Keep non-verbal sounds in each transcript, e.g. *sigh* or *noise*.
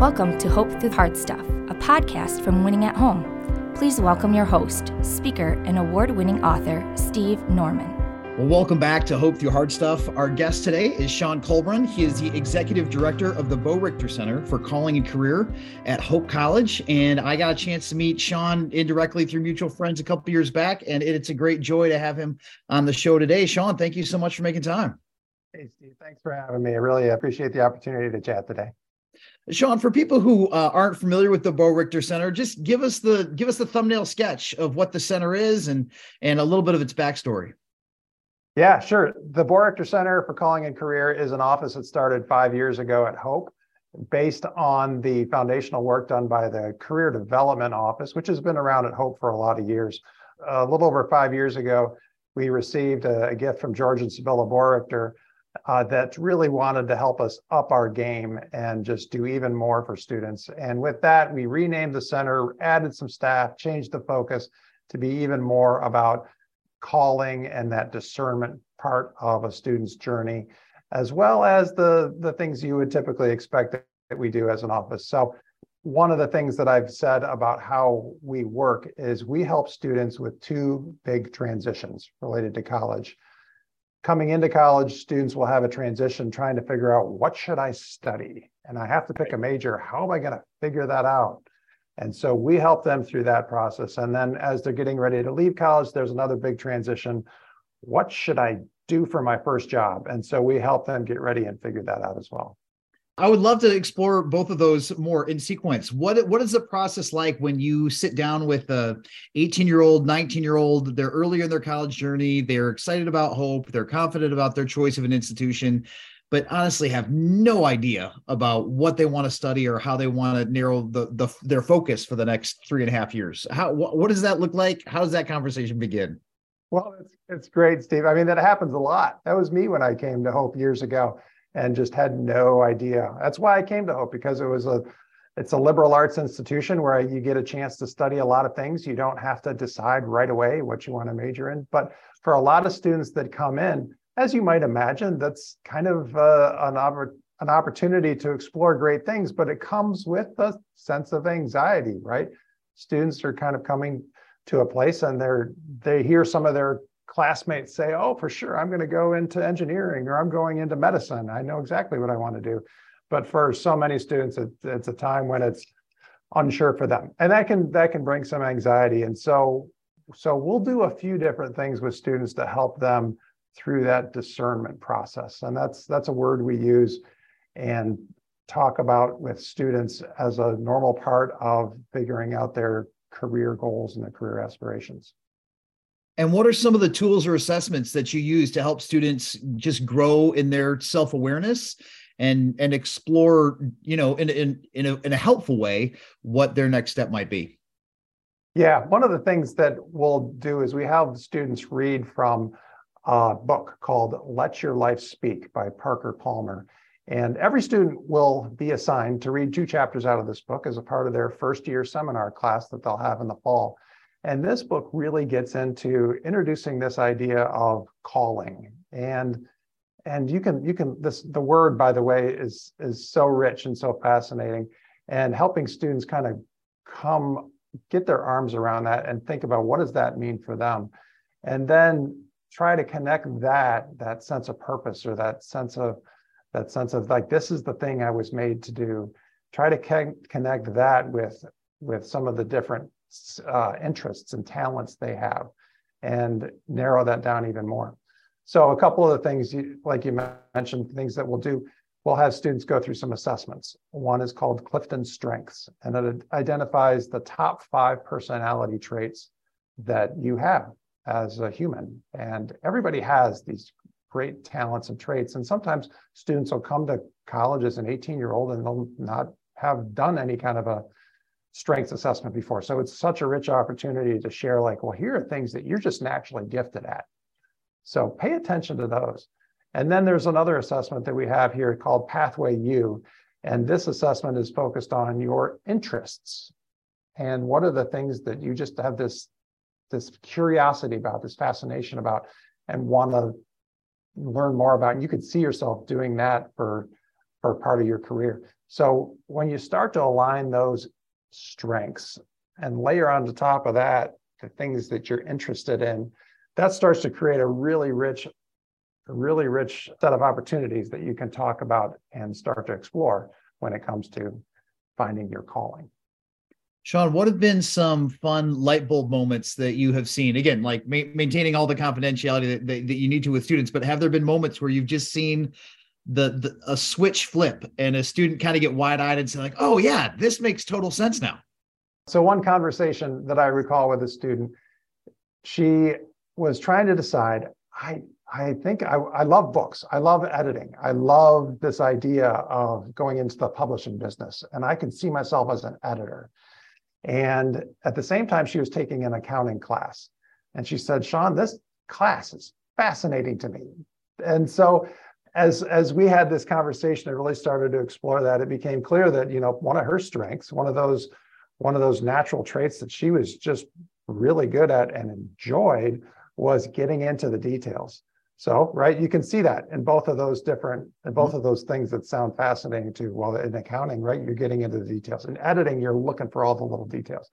Welcome to Hope Through Hard Stuff, a podcast from Winning at Home. Please welcome your host, speaker, and award winning author, Steve Norman. Well, welcome back to Hope Through Hard Stuff. Our guest today is Shonn Colbrunn. He is the executive director of the Boerigter Center for Calling and Career at Hope College. And I got a chance to meet Shonn indirectly through mutual friends a couple years back. And it's a great joy to have him on the show today. Shonn, thank you so much for making time. Hey, Steve. Thanks for having me. I really appreciate the opportunity to chat today. Shonn, for people who uh, aren't familiar with the Boerigter Center, just give us the give us the thumbnail sketch of what the center is and and a little bit of its backstory. Yeah, sure. The Boerigter Center for Calling and Career is an office that started five years ago at Hope, based on the foundational work done by the Career Development Office, which has been around at Hope for a lot of years. A little over five years ago, we received a, a gift from George and Sibylla Boerigter uh, that really wanted to help us up our game and just do even more for students. And with that, we renamed the center, added some staff, changed the focus to be even more about calling and that discernment part of a student's journey, as well as the, the things you would typically expect that we do as an office. So one of the things that I've said about how we work is we help students with two big transitions related to college coming into college, students will have a transition trying to figure out what should I study? And I have to pick a major. How am I going to figure that out? And so we help them through that process. And then as they're getting ready to leave college, there's another big transition. What should I do for my first job? And so we help them get ready and figure that out as well. I would love to explore both of those more in sequence. What what is the process like when you sit down with a 18 year old, 19 year old? They're earlier in their college journey. They're excited about hope. They're confident about their choice of an institution, but honestly have no idea about what they want to study or how they want to narrow the, the their focus for the next three and a half years. How what, what does that look like? How does that conversation begin? Well, it's it's great, Steve. I mean, that happens a lot. That was me when I came to Hope years ago and just had no idea. That's why I came to Hope because it was a it's a liberal arts institution where you get a chance to study a lot of things. You don't have to decide right away what you want to major in. But for a lot of students that come in, as you might imagine, that's kind of uh, an, an opportunity to explore great things, but it comes with a sense of anxiety, right? Students are kind of coming to a place and they're they hear some of their classmates say, oh, for sure, I'm going to go into engineering or I'm going into medicine. I know exactly what I want to do. But for so many students, it, it's a time when it's unsure for them. And that can that can bring some anxiety. And so so we'll do a few different things with students to help them through that discernment process. And that's that's a word we use and talk about with students as a normal part of figuring out their career goals and their career aspirations. And what are some of the tools or assessments that you use to help students just grow in their self-awareness and and explore, you know, in in in a, in a helpful way what their next step might be? Yeah, one of the things that we'll do is we have students read from a book called Let Your Life Speak by Parker Palmer. And every student will be assigned to read two chapters out of this book as a part of their first year seminar class that they'll have in the fall. And this book really gets into introducing this idea of calling. And and you can you can this the word by the way is is so rich and so fascinating and helping students kind of come get their arms around that and think about what does that mean for them and then try to connect that that sense of purpose or that sense of that sense of like this is the thing i was made to do try to connect that with with some of the different uh, interests and talents they have and narrow that down even more. So a couple of the things, you, like you mentioned, things that we'll do, we'll have students go through some assessments. One is called Clifton Strengths, and it identifies the top five personality traits that you have as a human. And everybody has these great talents and traits. And sometimes students will come to college as an 18 year old and they'll not have done any kind of a strengths assessment before. So it's such a rich opportunity to share like, well, here are things that you're just naturally gifted at. So pay attention to those. And then there's another assessment that we have here called Pathway U. And this assessment is focused on your interests. And what are the things that you just have this, this curiosity about, this fascination about, and want to learn more about? And you could see yourself doing that for, for part of your career. So when you start to align those strengths and layer on the top of that the things that you're interested in, that starts to create a really rich, a really rich set of opportunities that you can talk about and start to explore when it comes to finding your calling. Shonn, what have been some fun light bulb moments that you have seen? Again, like ma- maintaining all the confidentiality that, that, that, you need to with students, but have there been moments where you've just seen the, the a switch flip and a student kind of get wide eyed and say, like, oh, yeah, this makes total sense now? So, one conversation that I recall with a student, she was trying to decide, I, I think I, I love books. I love editing. I love this idea of going into the publishing business, and I can see myself as an editor. And at the same time, she was taking an accounting class. And she said, Shonn, this class is fascinating to me. And so as as we had this conversation, I really started to explore that. It became clear that, you know, one of her strengths, one of those, one of those natural traits that she was just really good at and enjoyed was getting into the details. So, right, you can see that in both of those different, in both of those things that sound fascinating to, well, in accounting, right, you're getting into the details. In editing, you're looking for all the little details,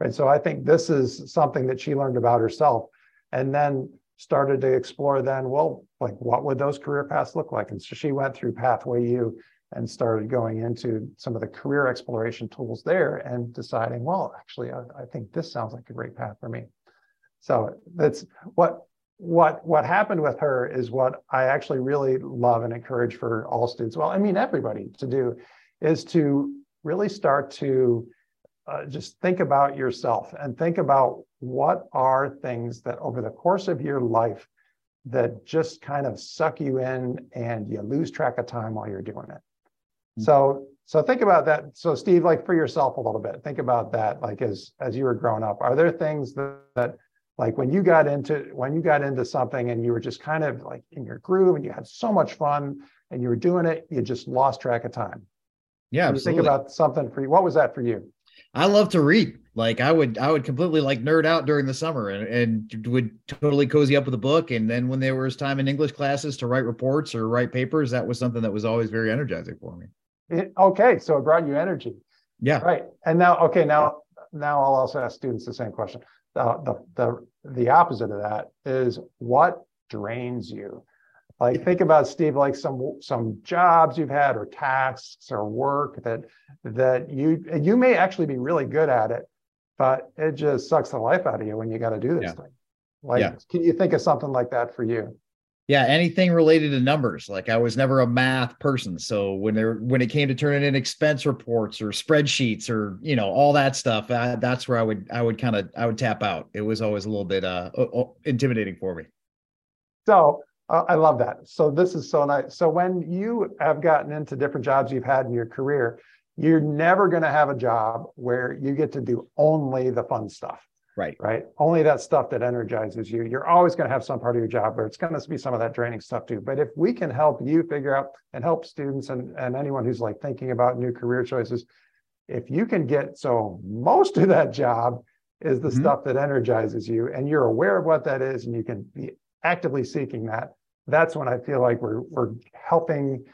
right? So I think this is something that she learned about herself and then started to explore then, well, like what would those career paths look like? And so she went through Pathway U and started going into some of the career exploration tools there and deciding, well, actually, I, I think this sounds like a great path for me. So that's what what what happened with her is what I actually really love and encourage for all students. Well, I mean everybody to do is to really start to uh, just think about yourself and think about what are things that over the course of your life that just kind of suck you in and you lose track of time while you're doing it. Mm-hmm. So so think about that. So Steve, like for yourself a little bit, think about that. Like as as you were growing up, are there things that, that like when you got into when you got into something and you were just kind of like in your groove and you had so much fun and you were doing it you just lost track of time yeah think about something for you what was that for you i love to read. Like i would i would completely like nerd out during the summer and, and would totally cozy up with a book. And then when there was time in english classes to write reports or write papers that was something that was always very energizing for me. It, okay. So it brought you energy. Yeah. Right. And now okay now now i'll also ask students the same question. The, the, the opposite of that is what drains you. Like think about Steve, like some some jobs you've had or tasks or work that that you you may actually be really good at it, but it just sucks the life out of you when you got to do this yeah. thing. Like, yeah. can you think of something like that for you? yeah anything related to numbers like i was never a math person so when there when it came to turning in expense reports or spreadsheets or you know all that stuff I, that's where i would i would kind of i would tap out it was always a little bit uh intimidating for me so uh, i love that so this is so nice so when you have gotten into different jobs you've had in your career you're never going to have a job where you get to do only the fun stuff Right. Right. Only that stuff that energizes you. You're always going to have some part of your job where it's going to be some of that draining stuff too. But if we can help you figure out and help students and, and anyone who's like thinking about new career choices, if you can get so most of that job is the mm-hmm. stuff that energizes you and you're aware of what that is and you can be actively seeking that, that's when I feel like we're we're helping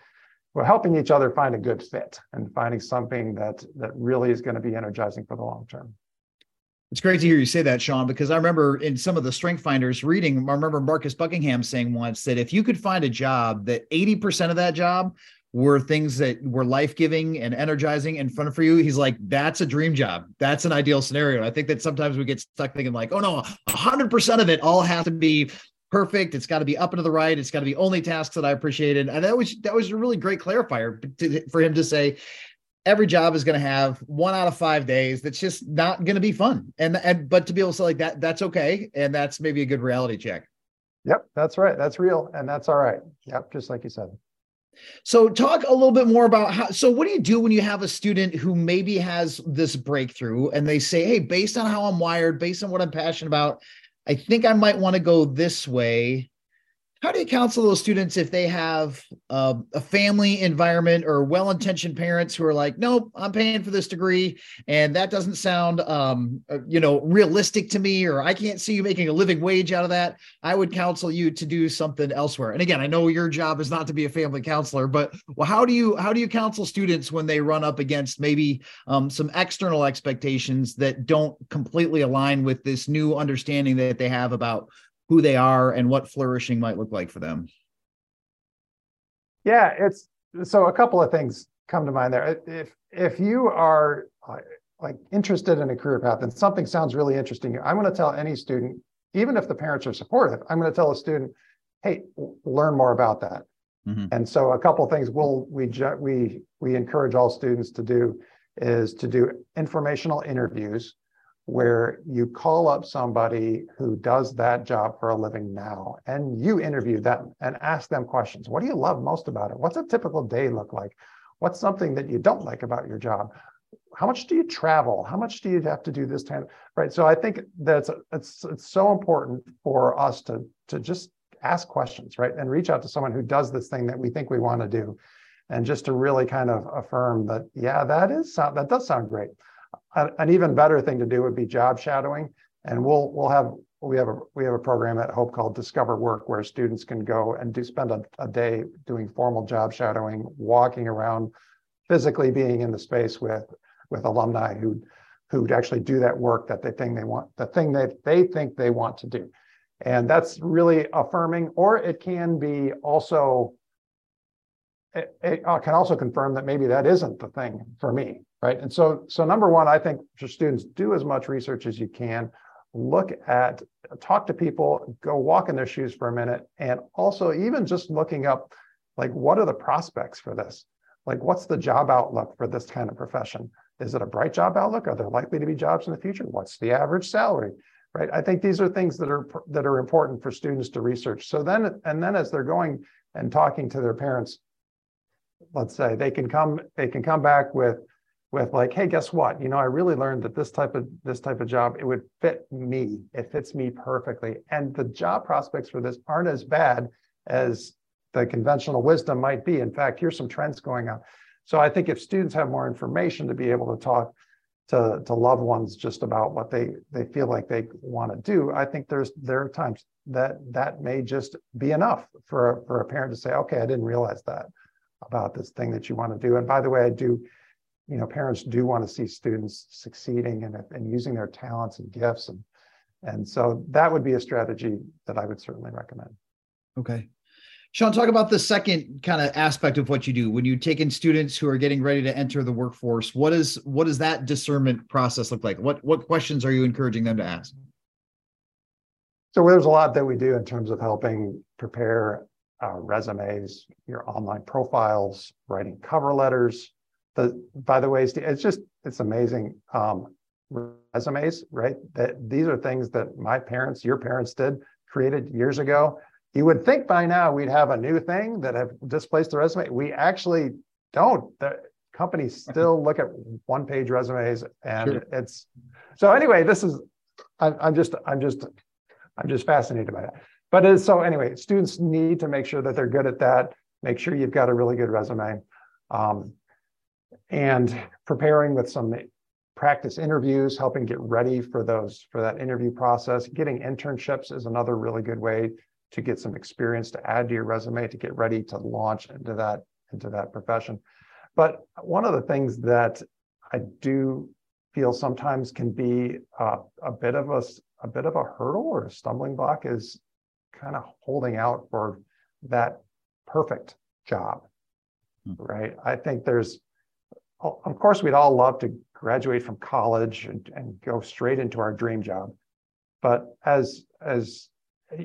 we're helping each other find a good fit and finding something that that really is going to be energizing for the long term. It's great to hear you say that, Shonn, because I remember in some of the strength finders reading, I remember Marcus Buckingham saying once that if you could find a job that 80% of that job were things that were life-giving and energizing and fun for you, he's like, that's a dream job. That's an ideal scenario. I think that sometimes we get stuck thinking like, oh no, 100% of it all has to be perfect. It's got to be up and to the right. It's got to be only tasks that I appreciated. And that was that was a really great clarifier to, for him to say, every job is going to have one out of five days that's just not going to be fun and and but to be able to say like that that's okay and that's maybe a good reality check yep that's right that's real and that's all right yep just like you said so talk a little bit more about how so what do you do when you have a student who maybe has this breakthrough and they say hey based on how i'm wired based on what i'm passionate about i think i might want to go this way how do you counsel those students if they have uh, a family environment or well-intentioned parents who are like nope i'm paying for this degree and that doesn't sound um, uh, you know realistic to me or i can't see you making a living wage out of that i would counsel you to do something elsewhere. And again i know your job is not to be a family counselor but well how do you how do you counsel students when they run up against maybe um, some external expectations that don't completely align with this new understanding that they have about who they are and what flourishing might look like for them. Yeah, it's so a couple of things come to mind there. If if you are like interested in a career path and something sounds really interesting, I'm going to tell any student, even if the parents are supportive, I'm going to tell a student, "Hey, learn more about that." Mm-hmm. And so, a couple of things we'll we we we encourage all students to do is to do informational interviews where you call up somebody who does that job for a living now and you interview them and ask them questions. What do you love most about it? What's a typical day look like? What's something that you don't like about your job? How much do you travel? How much do you have to do this time? Right. So I think that's it's it's so important for us to to just ask questions, right? And reach out to someone who does this thing that we think we want to do. And just to really kind of affirm that, yeah, that is that does sound great an even better thing to do would be job shadowing. And we'll we'll have we have a we have a program at Hope called Discover Work where students can go and do spend a, a day doing formal job shadowing, walking around, physically being in the space with with alumni who who actually do that work that they think they want, the thing that they think they want to do. And that's really affirming, or it can be also it, it, uh, can also confirm that maybe that isn't the thing for me right? And so, so number one, I think for students, do as much research as you can. Look at, talk to people, go walk in their shoes for a minute, and also even just looking up, like, what are the prospects for this? Like, what's the job outlook for this kind of profession? Is it a bright job outlook? Are there likely to be jobs in the future? What's the average salary? Right. I think these are things that are that are important for students to research. So then, and then as they're going and talking to their parents, let's say they can come they can come back with with like, hey, guess what? You know, I really learned that this type of this type of job, it would fit me. It fits me perfectly. And the job prospects for this aren't as bad as the conventional wisdom might be. In fact, here's some trends going on. So I think if students have more information to be able to talk to, to loved ones just about what they they feel like they want to do, I think there's there are times that that may just be enough for for a parent to say, okay, I didn't realize that about this thing that you want to do. And by the way, I do you know, parents do want to see students succeeding and, and using their talents and gifts. And, and so that would be a strategy that I would certainly recommend. Okay. Shonn, talk about the second kind of aspect of what you do when you take in students who are getting ready to enter the workforce. What is what does that discernment process look like? What what questions are you encouraging them to ask? So there's a lot that we do in terms of helping prepare uh, resumes, your online profiles, writing cover letters, the by the way, it's just it's amazing. Um, resumes, right? That these are things that my parents, your parents did, created years ago. You would think by now we'd have a new thing that have displaced the resume. We actually don't. The companies *laughs* still look at one-page resumes, and sure. it's so. Anyway, this is. I'm, I'm just. I'm just. I'm just fascinated by that. But it's, so anyway, students need to make sure that they're good at that. Make sure you've got a really good resume. Um, and preparing with some practice interviews, helping get ready for those for that interview process. Getting internships is another really good way to get some experience to add to your resume to get ready to launch into that into that profession. But one of the things that I do feel sometimes can be uh, a bit of a a bit of a hurdle or a stumbling block is kind of holding out for that perfect job, hmm. right? I think there's of course, we'd all love to graduate from college and, and go straight into our dream job. But as as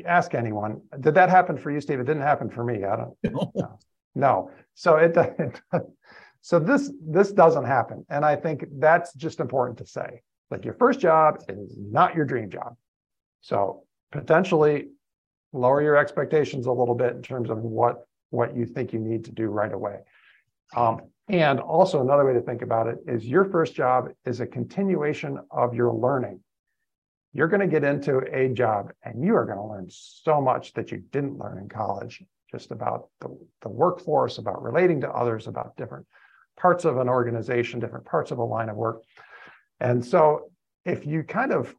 ask anyone, did that happen for you, Steve? It didn't happen for me. I don't *laughs* know. No. So it, it *laughs* so this this doesn't happen. And I think that's just important to say. Like your first job is not your dream job. So potentially lower your expectations a little bit in terms of what what you think you need to do right away. Um, and also another way to think about it is your first job is a continuation of your learning. you're going to get into a job and you are going to learn so much that you didn't learn in college just about the, the workforce about relating to others about different parts of an organization different parts of a line of work and so if you kind of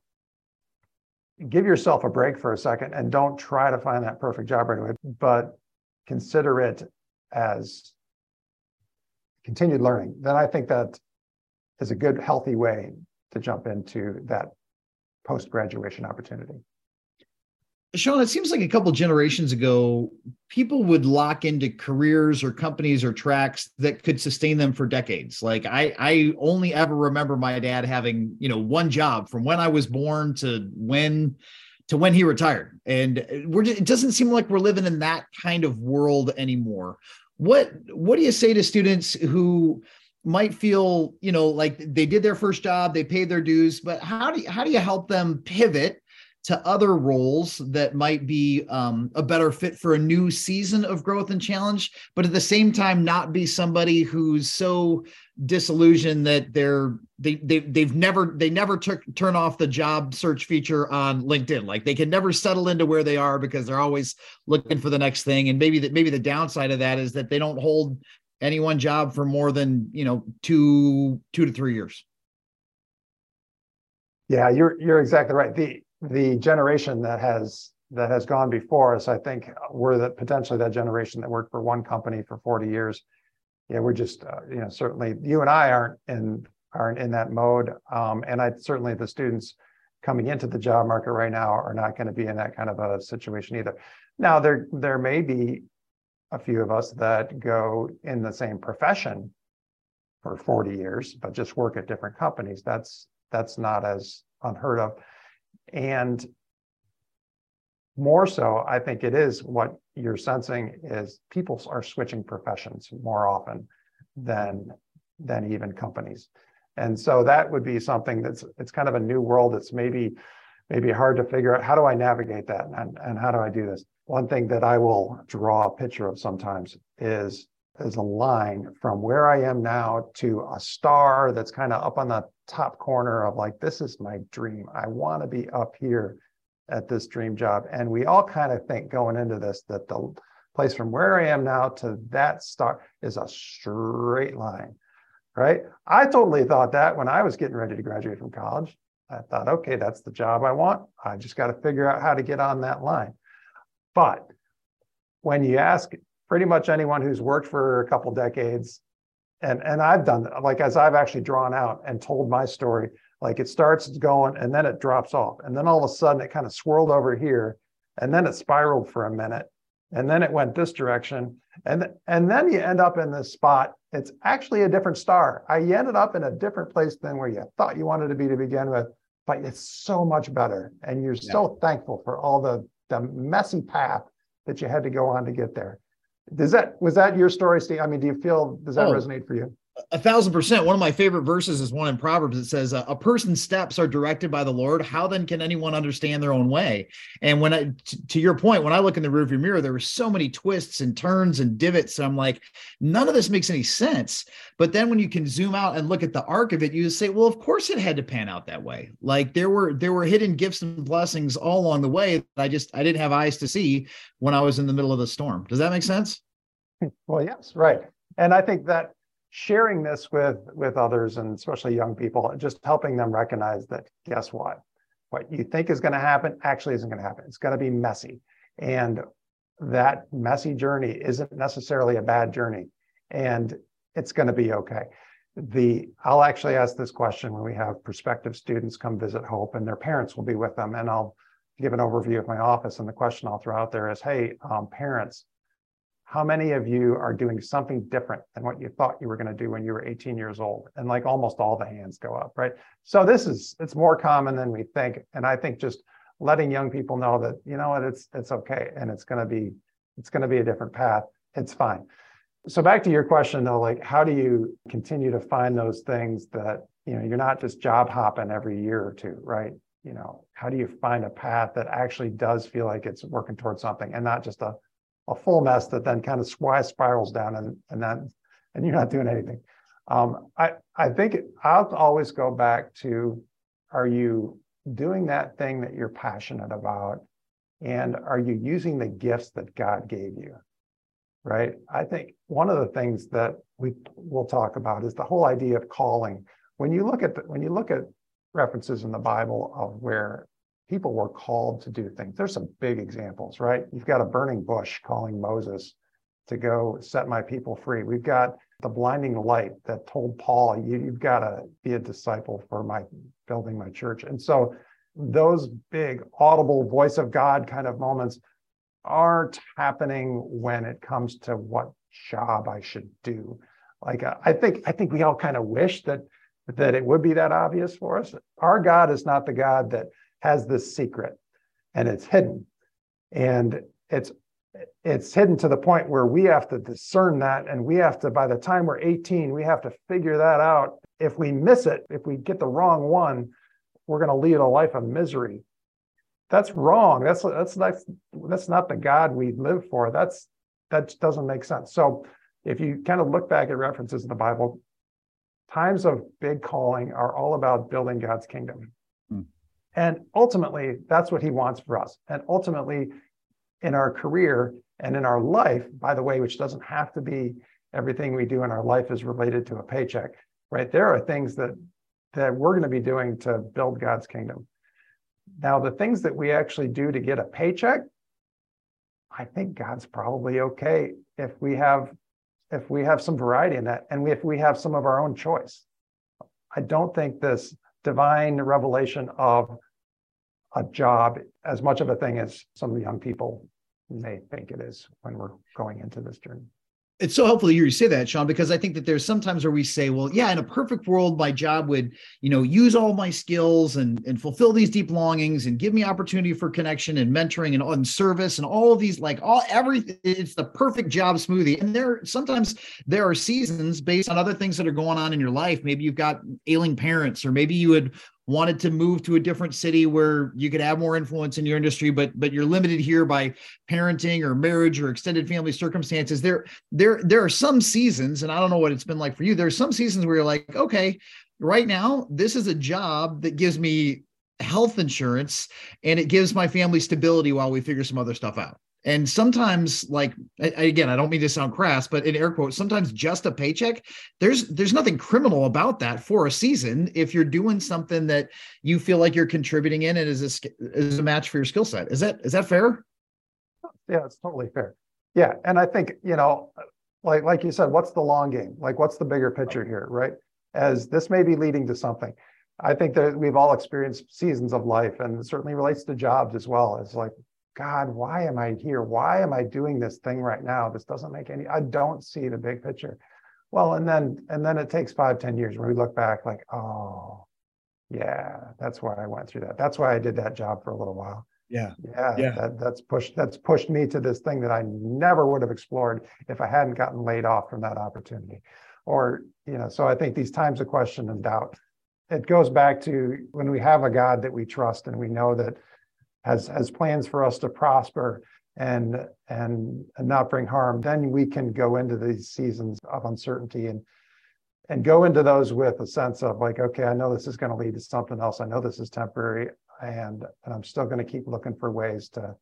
give yourself a break for a second and don't try to find that perfect job right away, but consider it as continued learning, then I think that is a good, healthy way to jump into that post graduation opportunity. Shonn, it seems like a couple generations ago, people would lock into careers or companies or tracks that could sustain them for decades. Like I, I only ever remember my dad having, you know, one job from when I was born to when to when he retired. And we're it doesn't seem like we're living in that kind of world anymore. What what do you say to students who might feel, you know, like they did their first job, they paid their dues, but how do you, how do you help them pivot to other roles that might be um, a better fit for a new season of growth and challenge, but at the same time not be somebody who's so disillusioned that they're they, they they've never they never took turn off the job search feature on LinkedIn. Like they can never settle into where they are because they're always looking for the next thing. And maybe that maybe the downside of that is that they don't hold any one job for more than you know two two to three years. Yeah, you're you're exactly right. The the generation that has that has gone before us, I think, we're the potentially that generation that worked for one company for 40 years. Yeah, we're just, uh, you know, certainly you and I aren't in aren't in that mode, um, and I certainly the students coming into the job market right now are not going to be in that kind of a situation either. Now, there there may be a few of us that go in the same profession for 40 years, but just work at different companies. That's that's not as unheard of. And more so, I think it is what you're sensing is people are switching professions more often than than even companies. And so that would be something that's it's kind of a new world that's maybe maybe hard to figure out how do I navigate that and, and how do I do this? One thing that I will draw a picture of sometimes is is a line from where I am now to a star that's kind of up on the top corner of like, this is my dream. I want to be up here at this dream job. And we all kind of think going into this that the place from where I am now to that star is a straight line, right? I totally thought that when I was getting ready to graduate from college. I thought, okay, that's the job I want. I just got to figure out how to get on that line. But when you ask pretty much anyone who's worked for a couple decades. And and I've done that like as I've actually drawn out and told my story like it starts going and then it drops off. And then all of a sudden it kind of swirled over here and then it spiraled for a minute and then it went this direction. And and then you end up in this spot. It's actually a different star. I ended up in a different place than where you thought you wanted to be to begin with but it's so much better. And you're yeah. so thankful for all the the messy path that you had to go on to get there does that was that your story, Steve? I mean, do you feel does that oh, resonate for you? A thousand percent. One of my favorite verses is one in Proverbs that says, "A person's steps are directed by the Lord. How then can anyone understand their own way?" And when I, t- to your point, when I look in the rearview mirror, there were so many twists and turns and divots. And I'm like, none of this makes any sense. But then when you can zoom out and look at the arc of it, you say, well, of course it had to pan out that way. Like there were there were hidden gifts and blessings all along the way that I just I didn't have eyes to see when I was in the middle of the storm. Does that make sense? Well, yes, right. And I think that sharing this with with others and especially young people, just helping them recognize that guess what? What you think is going to happen actually isn't going to happen. It's going to be messy. And that messy journey isn't necessarily a bad journey. And it's going to be okay. The I'll actually ask this question when we have prospective students come visit Hope and their parents will be with them. And I'll give an overview of my office. And the question I'll throw out there is, hey, um, parents, how many of you are doing something different than what you thought you were going to do when you were 18 years old? And like almost all the hands go up right? So this is it's more common than we think. And i think just letting young people know that you know what it's it's okay and it's going to be it's going to be a different path it's fine. So back to your question though like how do you continue to find those things that you know you're not just job hopping every year or two right? You know how do you find a path that actually does feel like it's working towards something and not just a a full mess that then kind of spirals down and and then and you're not doing anything. Um, I I think I'll always go back to are you doing that thing that you're passionate about? And are you using the gifts that God gave you? Right. I think one of the things that we will talk about is the whole idea of calling. When you look at the, when you look at references in the Bible of where people were called to do things, there's some big examples, right? You've got a burning bush calling Moses to go set my people free. We've got the blinding light that told Paul, you, have got to be a disciple for my building my church. And so those big audible voice of God kind of moments aren't happening when it comes to what job I should do. Like uh, I think I think we all kind of wish that that it would be that obvious for us. Our God is not the God that has this secret and it's hidden. And it's it's hidden to the point where we have to discern that and we have to by the time we're 18 we have to figure that out. If we miss it if we get the wrong one we're going to lead a life of misery. That's wrong. That's that's that's that's not the god we live for. That's that doesn't make sense. So if you kind of look back at references in the bible times of big calling are all about building god's kingdom. And ultimately that's what he wants for us and ultimately in our career and in our life, by the way, which doesn't have to be everything we do in our life is related to a paycheck, right? There are things that that we're going to be doing to build God's kingdom. Now, the things that we actually do to get a paycheck, I think God's probably okay if we have if we have some variety in that and if we have some of our own choice. I don't think this divine revelation of a job as much of a thing as some of the young people may think it is when we're going into this journey. It's so helpful to hear you say that, Shonn, because I think that there's sometimes where we say, well, yeah, in a perfect world, my job would, you know, use all my skills and, and fulfill these deep longings and give me opportunity for connection and mentoring and, and service and all of these, like all everything. It's the perfect job smoothie. And there sometimes there are seasons based on other things that are going on in your life. Maybe you've got ailing parents, or maybe you would wanted to move to a different city where you could have more influence in your industry but but you're limited here by parenting or marriage or extended family circumstances. There there there are some seasons and i don't know what it's been like for you there's some seasons where you're like okay right now this is a job that gives me health insurance and it gives my family stability while we figure some other stuff out and sometimes, like again, I don't mean to sound crass, but in air quotes, sometimes just a paycheck, there's there's nothing criminal about that for a season if you're doing something that you feel like you're contributing in and is a is a match for your skill set. Is that is that fair? Yeah, it's totally fair. Yeah, and I think you know, like like you said, what's the long game? Like, what's the bigger picture here, right? As this may be leading to something. I think that we've all experienced seasons of life, and it certainly relates to jobs as well. It's like God, why am I here? Why am I doing this thing right now? This doesn't make any, I don't see the big picture. Well, and then, and then it takes five, ten years when we look back like, oh, yeah, that's why I went through that. That's why I did that job for a little while. Yeah. Yeah. yeah. That, that's pushed, that's pushed me to this thing that I never would have explored if I hadn't gotten laid off from that opportunity. Or, you know, so I think these times of question and doubt, it goes back to when we have a God that we trust and we know that has has plans for us to prosper and and not bring harm, then we can go into these seasons of uncertainty and and go into those with a sense of like, okay, I know this is going to lead to something else. I know this is temporary, and and I'm still going to keep looking for ways to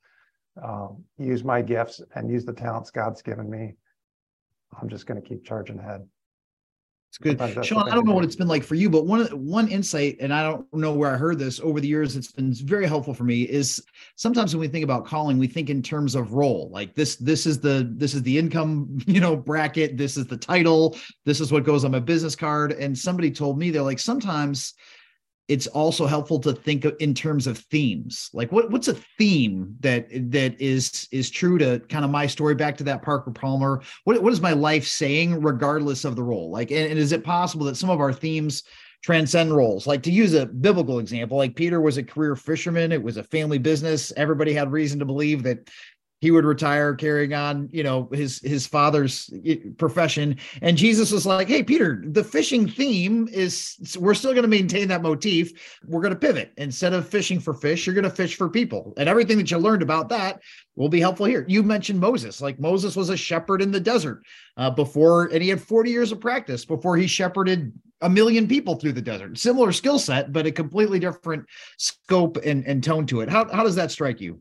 um, use my gifts and use the talents God's given me. I'm just going to keep charging ahead. It's good. Shonn, I don't know what it's been like for you, but one one insight, and I don't know where I heard this over the years, it's been very helpful for me, is sometimes when we think about calling, we think in terms of role. Like this, this is the this is the income, *laughs* you know, bracket, this is the title, this is what goes on my business card. And somebody told me they're like, sometimes it's also helpful to think in terms of themes. Like what what's a theme that that is is true to kind of my story back to that parker palmer? What, what is my life saying regardless of the role? Like and, and is it possible that some of our themes transcend roles? Like to use a biblical example like peter was a career fisherman. It was a family business. Everybody had reason to believe that he would retire carrying on you know his his father's profession and jesus was like hey peter the fishing theme is we're still going to maintain that motif we're going to pivot instead of fishing for fish you're going to fish for people and everything that you learned about that will be helpful here you mentioned moses like moses was a shepherd in the desert uh, before and he had 40 years of practice before he shepherded a million people through the desert. Similar skill set, but a completely different scope and, and tone to it. How, how does that strike you?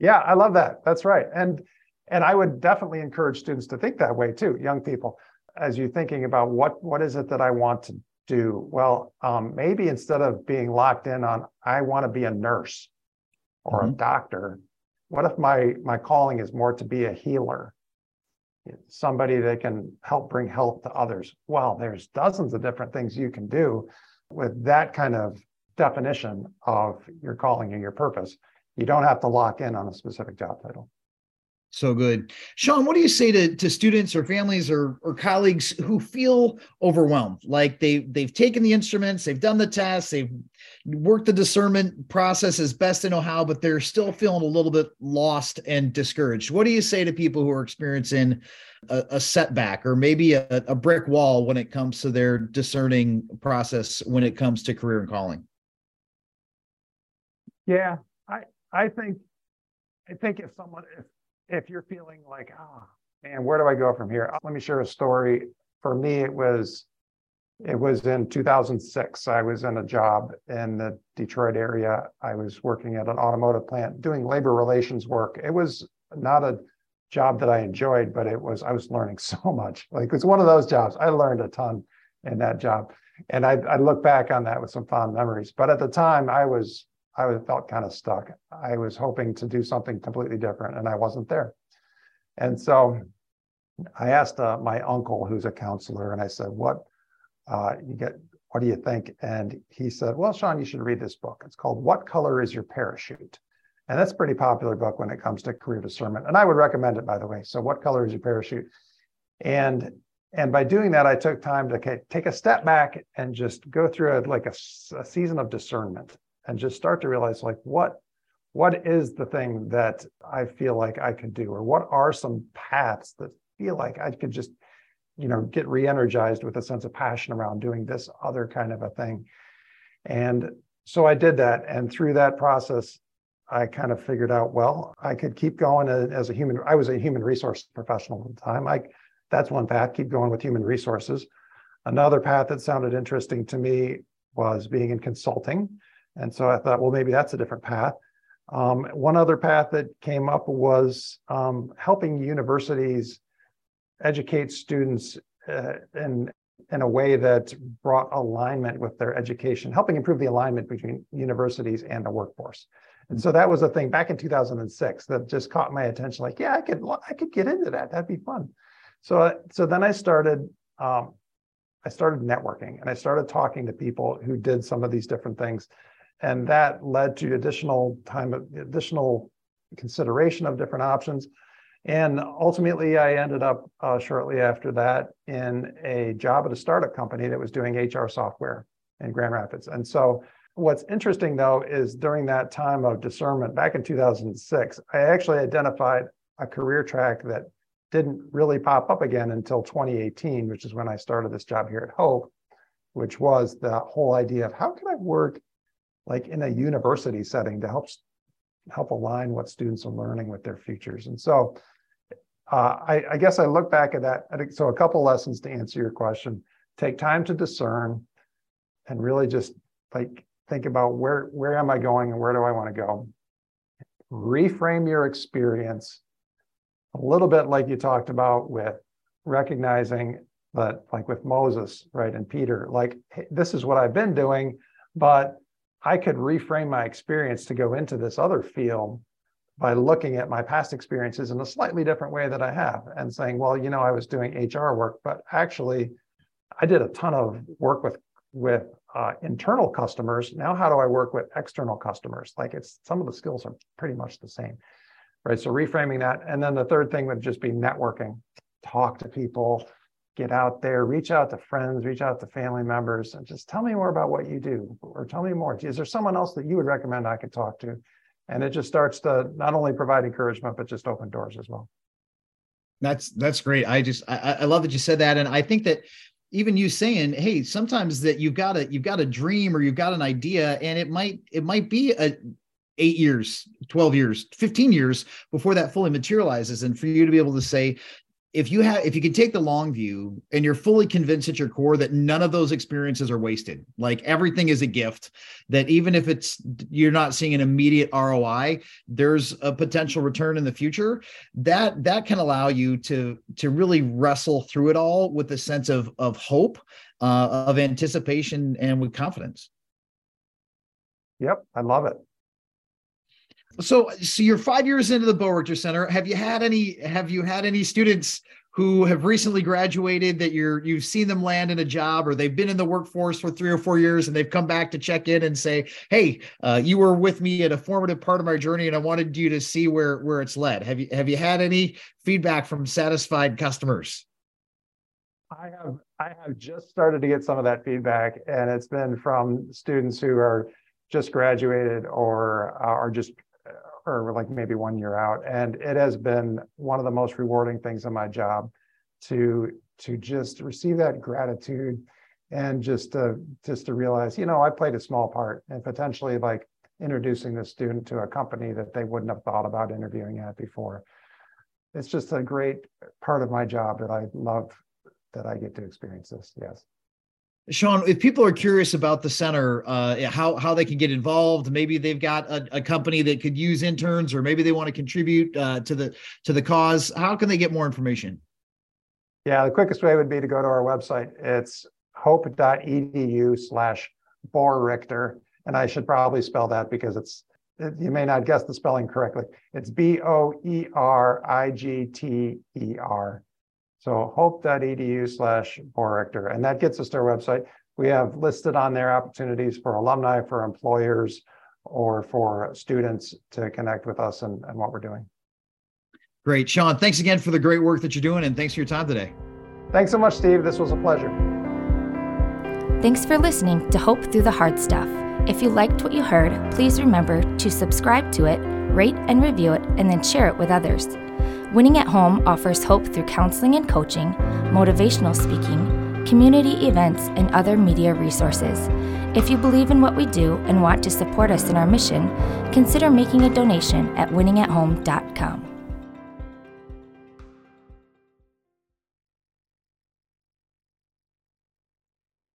Yeah, I love that. That's right. And and I would definitely encourage students to think that way too, young people, as you're thinking about what what is it that I want to do? Well, um, maybe instead of being locked in on I want to be a nurse or mm-hmm. a doctor, what if my my calling is more to be a healer somebody that can help bring health to others well there's dozens of different things you can do with that kind of definition of your calling and your purpose you don't have to lock in on a specific job title so good. Shonn, what do you say to, to students or families or, or colleagues who feel overwhelmed? Like they, they've taken the instruments, they've done the tests, they've worked the discernment process as best they know how, but they're still feeling a little bit lost and discouraged. What do you say to people who are experiencing a, a setback or maybe a, a brick wall when it comes to their discerning process when it comes to career and calling? Yeah, I, think I think if someone if if you're feeling like, oh man, where do I go from here? Uh, let me share a story. For me, it was it was in 2006. I was in a job in the Detroit area. I was working at an automotive plant doing labor relations work. It was not a job that I enjoyed, but it was I was learning *laughs* so much. Like it's one of those jobs. I learned a ton in that job. And I, I look back on that with some fond memories. But at the time I was I felt kind of stuck. I was hoping to do something completely different and I wasn't there. And so I asked uh, my uncle, who's a counselor, and I said, "What uh, you get? What do you think?" And he said, "Well, Shonn, you should read this book. It's called What Color Is Your Parachute?" And that's a pretty popular book when it comes to career discernment. And I would recommend it, by the way. So, what color is your parachute? And and by doing that, I took time to take a step back and just go through a, like a, a season of discernment and just start to realize like what what is the thing that I feel like I could do, or what are some paths that feel like I could just, you know, get re-energized with a sense of passion around doing this other kind of a thing. And so I did that, and through that process, I kind of figured out, well, I could keep going as a human. I was a human resource professional at the time. I that's one path. Keep going with human resources. Another path that sounded interesting to me was being in consulting. And so I thought, well, maybe that's a different path. Um, one other path that came up was um, helping universities educate students uh, in, in a way that brought alignment with their education, helping improve the alignment between universities and the workforce. And so that was a thing back in 2006 that just caught my attention. Like, yeah, I could, I could get into that. That'd be fun. So, so then I started, um, I started networking and I started talking to people who did some of these different things and that led to additional time, of additional consideration of different options. And ultimately, I ended up uh, shortly after that in a job at a startup company that was doing HR software in Grand Rapids. And so, what's interesting though is during that time of discernment back in 2006, I actually identified a career track that didn't really pop up again until 2018, which is when I started this job here at Hope, which was the whole idea of how can I work like in a university setting to help help align what students are learning with their futures. And so uh, I, I, guess I look back at that. So a couple lessons to answer your question. Take time to discern and really just like think about where where am I going and where do I want to go. Reframe your experience a little bit like you talked about with recognizing that like with Moses, right, and Peter, like hey, this is what I've been doing, but I could reframe my experience to go into this other field by looking at my past experiences in a slightly different way that I have and saying, well, you know, I was doing HR work, but actually I did a ton of work with with uh, internal customers. Now, how do I work with external customers? Like it's some of the skills are pretty much the same, right? So reframing that, and then the third thing would just be networking. Talk to people, get out there, reach out to friends, reach out to family members, and just tell me more about what you do, or tell me more. Is there someone else that you would recommend I could talk to? And it just starts to not only provide encouragement, but just open doors as well. That's that's great. I just I, I love that you said that, and I think that even you saying, "Hey, sometimes that you've got a you've got a dream or you've got an idea, and it might it might be a eight years, 12 years, 15 years before that fully materializes. And for you to be able to say, if you have if you can take the long view and you're fully convinced at your core that none of those experiences are wasted like everything is a gift that even if it's you're not seeing an immediate roi there's a potential return in the future that that can allow you to to really wrestle through it all with a sense of of hope uh, of anticipation and with confidence. Yep i love it so, so you're five years into the Boerigter Center. Have you had any? Have you had any students who have recently graduated that you're you've seen them land in a job, or they've been in the workforce for three or four years, and they've come back to check in and say, "Hey, uh, you were with me at a formative part of my journey, and I wanted you to see where where it's led." Have you have you had any feedback from satisfied customers? I have I have just started to get some of that feedback, and it's been from students who are just graduated or are just or like maybe one year out. And it has been one of the most rewarding things in my job to to just receive that gratitude and just to just to realize, you know, I played a small part and potentially like introducing the student to a company that they wouldn't have thought about interviewing at before. It's just a great part of my job that I love that I get to experience this. Yes. Shonn, if people are curious about the center, uh, how how they can get involved, maybe they've got a, a, company that could use interns, or maybe they want to contribute uh, to the to the cause. How can they get more information? Yeah, the quickest way would be to go to our website. It's hope.edu slash Boerigter. And I should probably spell that because it's it, you may not guess the spelling correctly. It's B O E R I G T E R. So hope.edu slash Boerigter, and that gets us to our website. We have listed on there opportunities for alumni, for employers, or for students to connect with us and, and what we're doing. Great. Shonn, thanks again for the great work that you're doing, and thanks for your time today. Thanks so much, Steve. This was a pleasure. Thanks for listening to Hope Through the Hard Stuff. If you liked what you heard, please remember to subscribe to it, rate and review it, and then share it with others. Winning at Home offers hope through counseling and coaching, motivational speaking, community events, and other media resources. If you believe in what we do and want to support us in our mission, consider making a donation at winningathome.com.